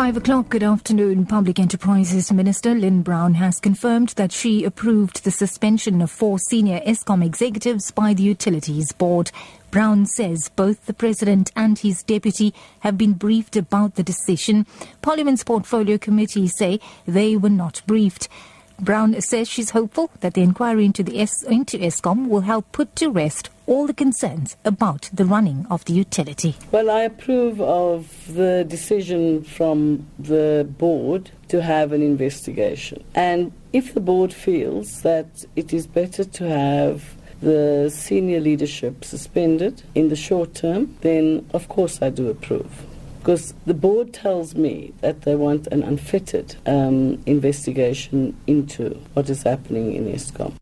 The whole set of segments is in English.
Five o'clock, good afternoon. Public Enterprises Minister Lynne Brown has confirmed that she approved the suspension of four senior Eskom executives by the Utilities Board. Brown says both the President and his deputy have been briefed about the decision. Parliament's Portfolio Committee say they were not briefed. Brown says she's hopeful that the inquiry into, the es- into Eskom will help put to rest all the concerns about the running of the utility. Well, I approve of the decision from the board to have an investigation. And if the board feels that it is better to have the senior leadership suspended in the short term, then of course I do approve because the board tells me that they want an unfettered um, investigation into what is happening in Eskom.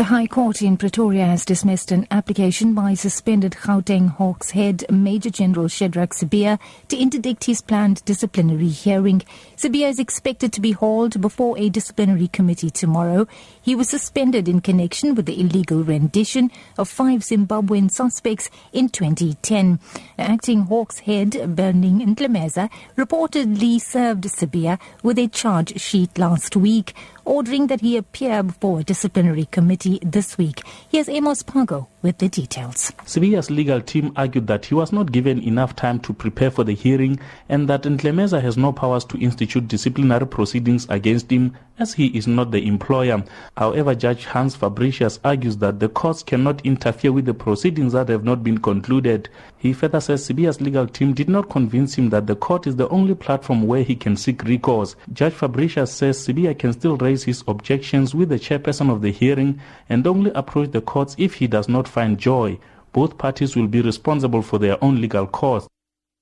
The High Court in Pretoria has dismissed an application by suspended Gauteng Hawks head Major General Shadrack Sibiya to interdict his planned disciplinary hearing. Sibiya is expected to be hauled before a disciplinary committee tomorrow. He was suspended in connection with the illegal rendition of five Zimbabwean suspects in 2010. Acting Hawks head Berning Ntlemeza reportedly served Sibiya with a charge sheet last week ordering that he appear before a disciplinary committee this week. Here's Amos Pago with the details. Sibiya's legal team argued that he was not given enough time to prepare for the hearing and that Ntlemeza has no powers to institute disciplinary proceedings against him as he is not the employer. However, Judge Hans Fabricius argues that the courts cannot interfere with the proceedings that have not been concluded. He further says Sibiya's legal team did not convince him that the court is the only platform where he can seek recourse. Judge Fabricius says Sibiya can still raise his objections with the chairperson of the hearing and only approach the courts if he does not find joy. Both parties will be responsible for their own legal costs.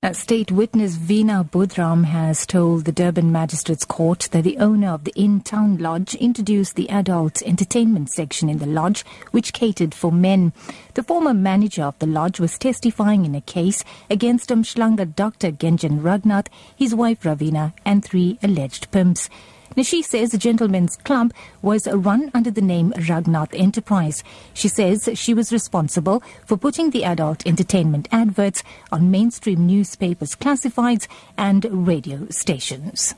A state witness Veena Budhram has told the Durban Magistrates Court that the owner of the Inn Town lodge introduced the adult entertainment section in the lodge, which catered for men. The former manager of the lodge was testifying in a case against Umhlanga Dr. Genjan Ragnath, his wife Ravina, and three alleged pimps. Nishi says the Gentleman's Club was run under the name Ragnath Enterprise. She says she was responsible for putting the adult entertainment adverts on mainstream newspapers, classifieds, and radio stations.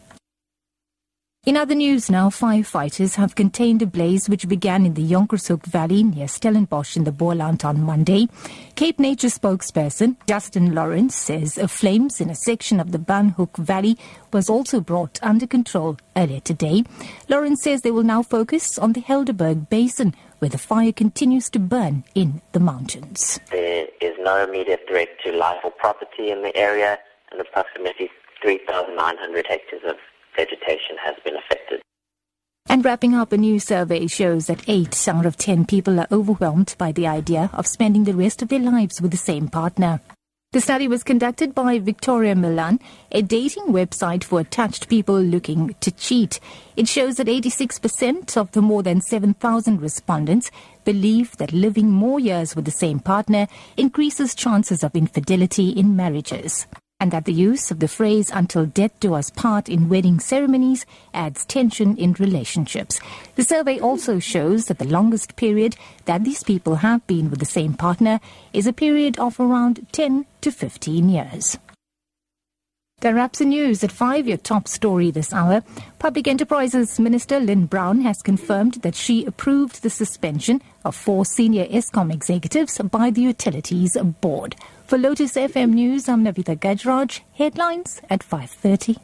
In other news now, firefighters have contained a blaze which began in the Jonkershoek Valley near Stellenbosch in the Boland on Monday. Cape Nature spokesperson Justin Lawrence says a flames in a section of the Banhoek Valley was also brought under control earlier today. Lawrence says they will now focus on the Helderberg Basin where the fire continues to burn in the mountains. There is no immediate threat to life or property in the area and approximately 3,900 hectares of vegetation has been affected. And wrapping up, a new survey shows that 8 out of 10 people are overwhelmed by the idea of spending the rest of their lives with the same partner. The study was conducted by Victoria Milan, a dating website for attached people looking to cheat. It shows that 86% of the more than 7,000 respondents believe that living more years with the same partner increases chances of infidelity in marriages and that the use of the phrase until death do us part in wedding ceremonies adds tension in relationships. The survey also shows that the longest period that these people have been with the same partner is a period of around 10 to 15 years. That wraps the news at 5, your top story this hour. Public Enterprises Minister Lynne Brown has confirmed that she approved the suspension of four senior Eskom executives by the Utilities Board. For Lotus FM News, I'm Navitha Gajraj. Headlines at 5.30.